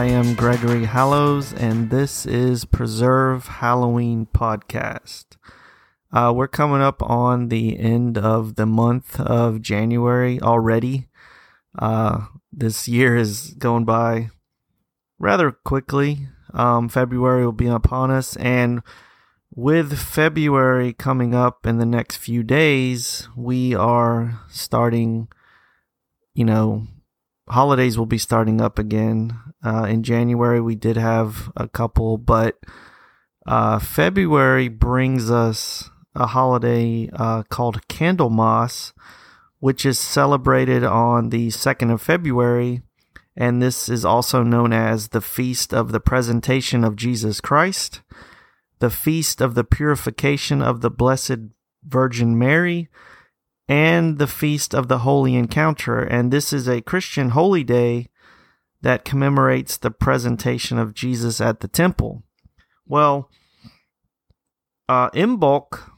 I am Gregory Hallows, and this is Preserve Halloween Podcast. Uh, we're coming up on the end of the month of January already. Uh, this year is going by rather quickly. Um, February will be upon us, and with February coming up in the next few days, we are starting, you know, holidays will be starting up again. Uh, in January, we did have a couple, but uh, February brings us a holiday uh, called Candlemas, which is celebrated on the 2nd of February. And this is also known as the Feast of the Presentation of Jesus Christ, the Feast of the Purification of the Blessed Virgin Mary, and the Feast of the Holy Encounter. And this is a Christian holy day that commemorates the presentation of Jesus at the temple. Well, uh, Imbolc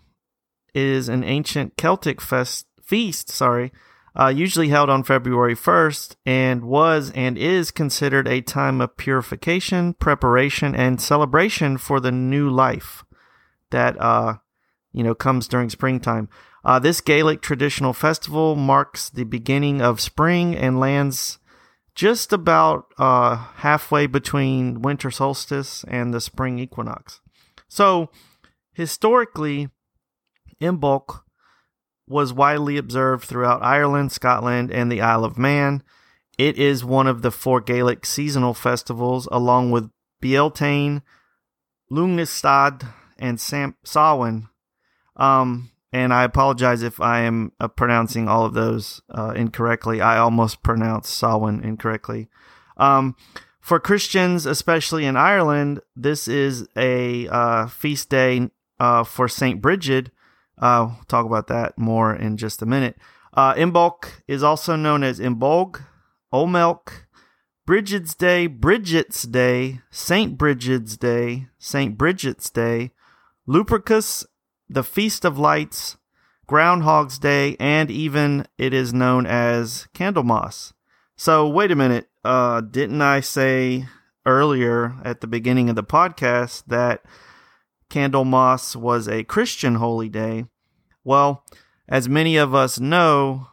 is an ancient Celtic fest, feast, sorry, uh, usually held on February 1st, and was and is considered a time of purification, preparation, and celebration for the new life that uh, you know comes during springtime. Uh, this Gaelic traditional festival marks the beginning of spring and lands just about uh, halfway between winter solstice and the spring equinox. So, historically, Imbolc was widely observed throughout Ireland, Scotland, and the Isle of Man. It is one of the four Gaelic seasonal festivals, along with Beltane, Lughnasadh, and Sam- Samhain. Um, and I apologize if I am uh, pronouncing all of those uh, incorrectly. I almost pronounced Samhain incorrectly. Um, for Christians, especially in Ireland, this is a uh, feast day uh, for Saint Bridget. Uh, we'll talk about that more in just a minute. Uh, Imbolc is also known as Imbolg, Oimelc, Bridget's Day, Bridget's Day, Saint Bridget's Day, Saint Bridget's Day, Lupercus, the Feast of Lights, Groundhog's Day, and even it is known as Candlemas. So wait a minute, uh, didn't I say earlier at the beginning of the podcast that Candlemas was a Christian holy day? Well, as many of us know,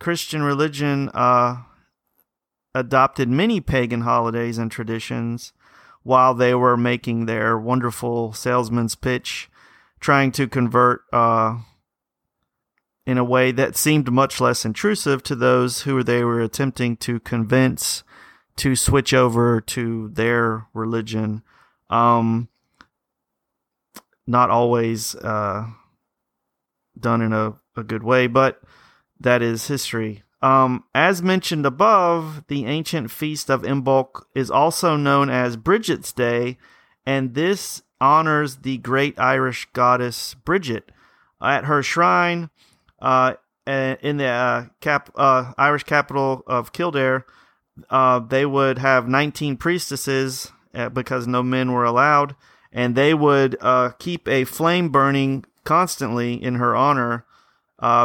Christian religion uh, adopted many pagan holidays and traditions while they were making their wonderful salesman's pitch trying to convert uh, in a way that seemed much less intrusive to those who they were attempting to convince to switch over to their religion. Um, not always uh, done in a, a good way, but that is history. Um, as mentioned above, the ancient feast of Imbolc is also known as Bridget's Day, and this honors the great Irish goddess Bridget. At her shrine, uh, in the uh, cap, uh, Irish capital of Kildare, uh, they would have 19 priestesses uh, because no men were allowed, and they would uh, keep a flame burning constantly in her honor.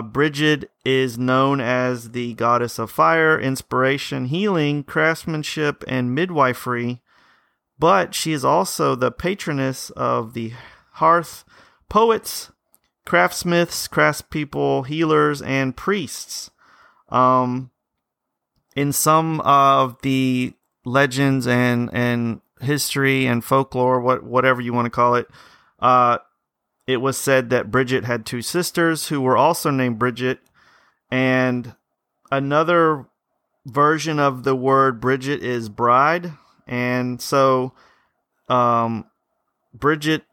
Bridget is known as the goddess of fire, inspiration, healing, craftsmanship, and midwifery but she is also the patroness of the hearth poets, craftsmiths, craftspeople, healers, and priests. Um, in some of the legends and and history and folklore, what whatever you want to call it, uh, it was said that Bridget had two sisters who were also named Bridget, and another version of the word Bridget is bride. And so, um, Bridget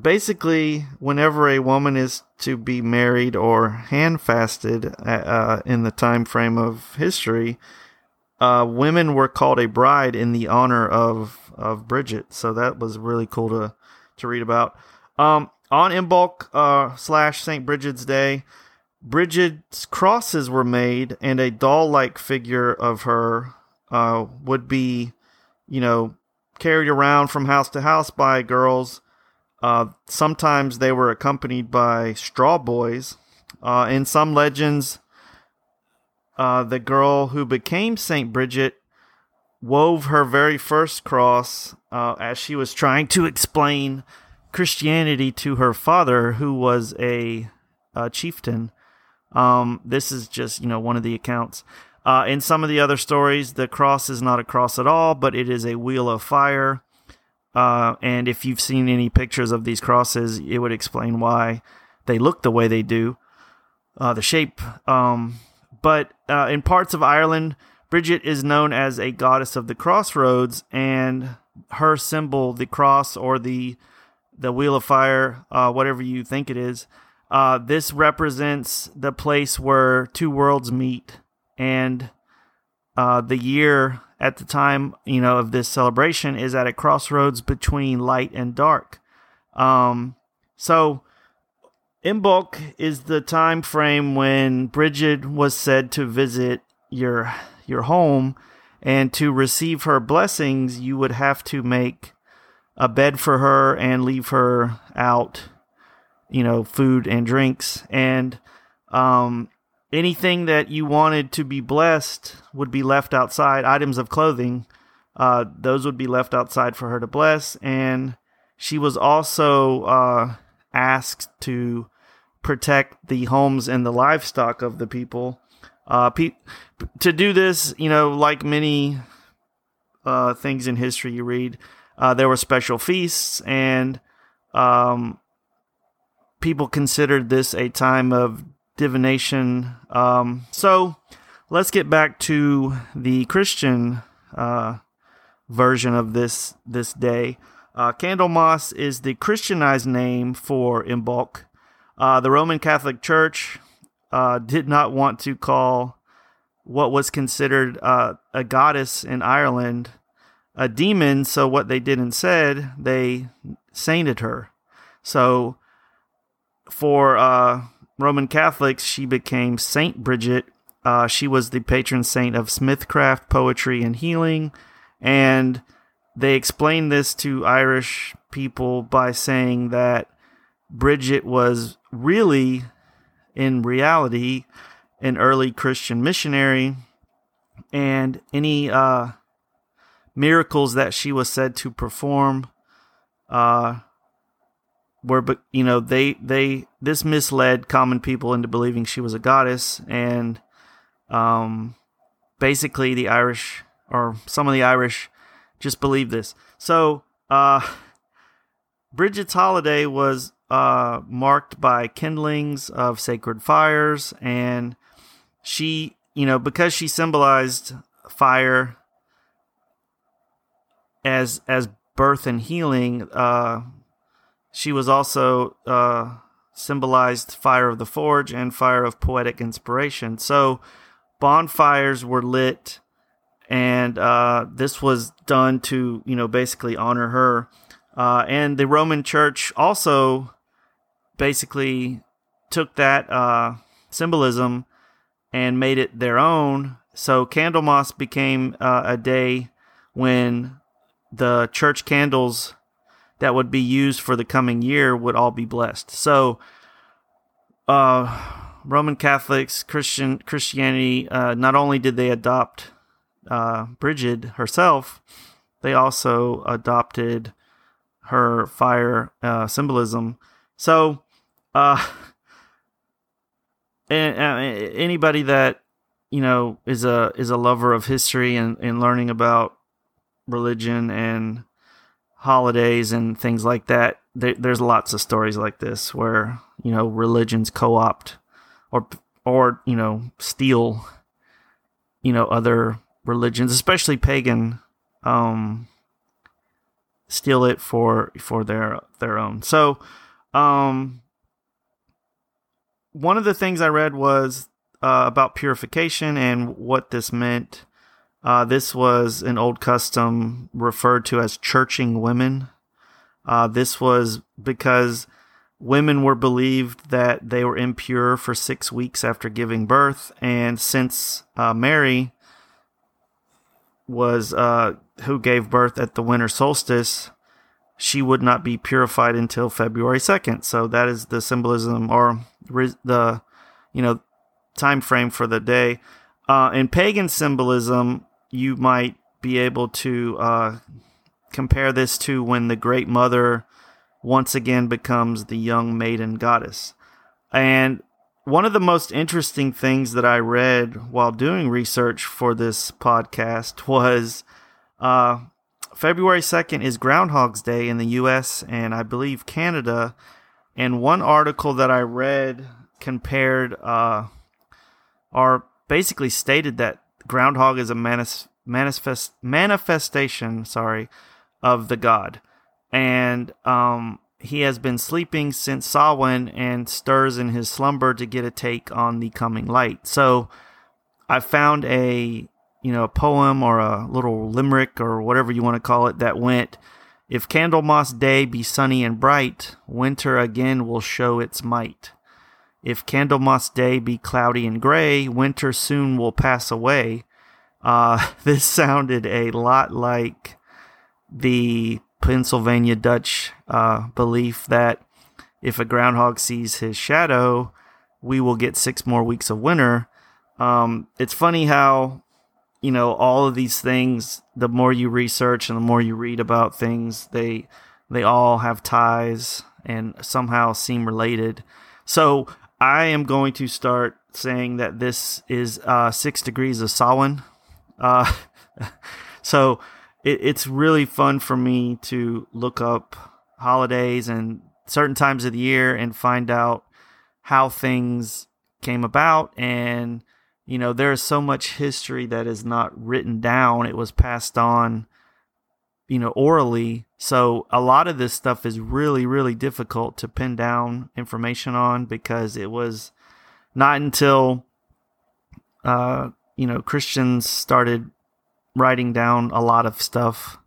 basically, whenever a woman is to be married or handfasted uh, uh, in the time frame of history, uh, women were called a bride in the honor of of Bridget. So that was really cool to to read about. Um, on Imbolc uh, slash Saint Bridget's Day, Bridget's crosses were made, and a doll like figure of her uh, would be, you know, carried around from house to house by girls. Uh, sometimes they were accompanied by straw boys. Uh, in some legends, uh, the girl who became Saint Bridget wove her very first cross uh, as she was trying to explain Christianity to her father, who was a, a chieftain. Um, this is just you know one of the accounts. Uh, in some of the other stories, the cross is not a cross at all, but it is a wheel of fire. Uh, and if you've seen any pictures of these crosses, it would explain why they look the way they do, uh, the shape. Um, but uh, in parts of Ireland, Bridget is known as a goddess of the crossroads, and her symbol, the cross or the the wheel of fire, uh, whatever you think it is, uh, this represents the place where two worlds meet, and uh, the year at the time, you know, of this celebration is at a crossroads between light and dark. Um, so, Imbolc is the time frame when Bridget was said to visit your your home, and to receive her blessings, you would have to make a bed for her and leave her out, you know, food and drinks, and um, anything that you wanted to be blessed would be left outside. Items of clothing, uh, those would be left outside for her to bless. And she was also uh, asked to protect the homes and the livestock of the people. Uh, pe- to do this, you know, like many uh, things in history you read, uh, there were special feasts and um, people considered this a time of divination. Um, so let's get back to the Christian uh, version of this this day. Uh, Candlemas is the Christianized name for Imbolc. Uh, the Roman Catholic Church uh, did not want to call what was considered uh, a goddess in Ireland a demon, so what they did instead, they sainted her. So for uh, Roman Catholics, she became Saint Bridget. Uh, she was the patron saint of smithcraft, poetry, and healing. And they explained this to Irish people by saying that Bridget was really, in reality, an early Christian missionary. And any uh, miracles that she was said to perform uh, were you know they they this misled common people into believing she was a goddess and um basically the irish or some of the irish just believed this. So uh bridget's holiday was uh marked by kindlings of sacred fires and she you know because she symbolized fire as as birth and healing uh she was also uh, symbolized fire of the forge and fire of poetic inspiration. So bonfires were lit, and uh, this was done to you know basically honor her. Uh, and the Roman Church also basically took that uh, symbolism and made it their own. So Candlemas became uh, a day when the church candles that would be used for the coming year would all be blessed. So, uh, Roman Catholics, Christian Christianity, uh, not only did they adopt uh, Bridget herself, they also adopted her fire uh, symbolism. So, uh, anybody that you know is a is a lover of history and, and learning about religion and holidays and things like that, there, there's lots of stories like this where you know religions co-opt or or you know steal you know other religions, especially pagan, um, steal it for for their their own. So, um, one of the things I read was uh, about purification and what this meant uh, this was an old custom referred to as churching women. Uh, this was because women were believed that they were impure for six weeks after giving birth, and since uh, Mary was uh, who gave birth at the winter solstice, she would not be purified until February second. So that is the symbolism or the you know time frame for the day. Uh, in pagan symbolism, you might be able to uh, compare this to when the Great Mother once again becomes the young maiden goddess. And one of the most interesting things that I read while doing research for this podcast was uh, February 2nd is Groundhog's Day in the US and I believe Canada. And one article that I read compared uh, or basically stated that Groundhog is a manis- manifest manifestation, sorry, of the god. And um, he has been sleeping since Samhain and stirs in his slumber to get a take on the coming light. So I found a you know a poem or a little limerick or whatever you want to call it that went if Candlemas day be sunny and bright, winter again will show its might. If Candlemas day be cloudy and gray, winter soon will pass away. Uh, this sounded a lot like the Pennsylvania Dutch uh, belief that if a groundhog sees his shadow, we will get six more weeks of winter. Um, it's funny how, you know, all of these things, the more you research and the more you read about things, they they all have ties and somehow seem related. So I am going to start saying that this is uh, six degrees of Samhain. Uh, so it, it's really fun for me to look up holidays and certain times of the year and find out how things came about and you know there is so much history that is not written down it was passed on you know orally so a lot of this stuff is really really difficult to pin down information on because it was not until uh you know Christians started writing down a lot of stuff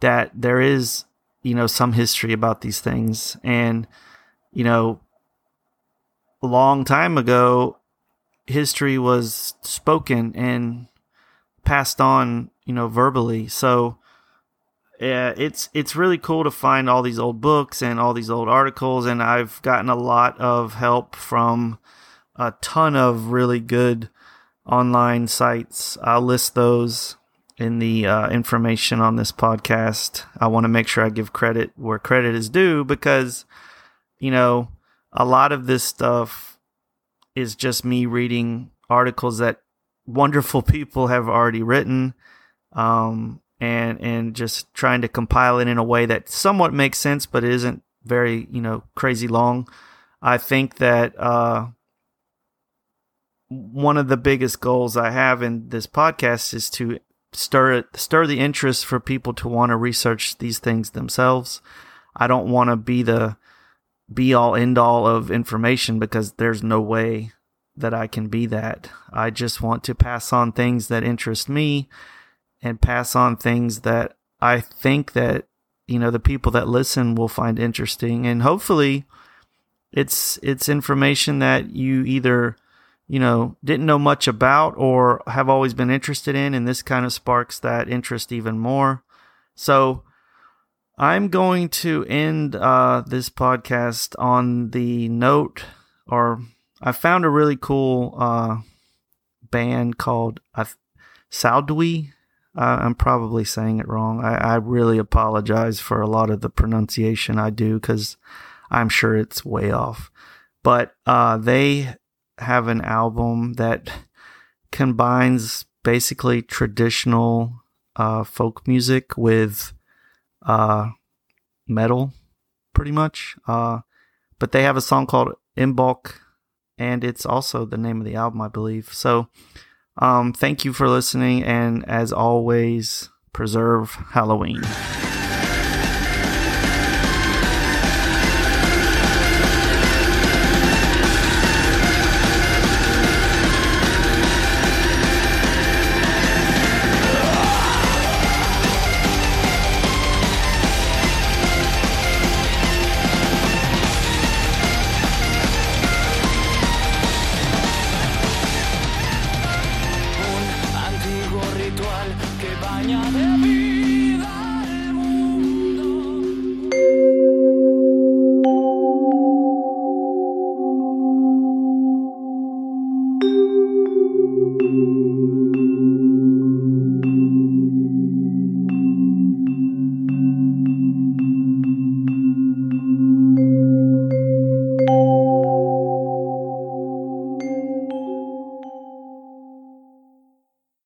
that there is, you know, some history about these things. And, you know, a long time ago, history was spoken and passed on, you know, verbally. So, yeah, it's it's really cool to find all these old books and all these old articles, and I've gotten a lot of help from a ton of really good online sites. I'll list those in the uh, information on this podcast. I want to make sure I give credit where credit is due because, you know, a lot of this stuff is just me reading articles that wonderful people have already written, um, and and just trying to compile it in a way that somewhat makes sense, but isn't very you know crazy long. I think that uh, one of the biggest goals I have in this podcast is to stir stir the interest for people to want to research these things themselves. I don't want to be the be all end all of information because there's no way that I can be that. I just want to pass on things that interest me and pass on things that I think that you know the people that listen will find interesting and hopefully it's it's information that you either you know, didn't know much about or have always been interested in, and this kind of sparks that interest even more. So, I'm going to end uh, this podcast on the note, or I found a really cool uh, band called uh. Uh, I'm probably saying it wrong. I, I, really apologize for a lot of the pronunciation I do because I'm sure it's way off. But uh, they have an album that combines basically traditional uh, folk music with uh, metal, pretty much. Uh, but they have a song called Imbolc, and it's also the name of the album, I believe. So, um, thank you for listening, and as always, preserve Halloween. que baña de vida.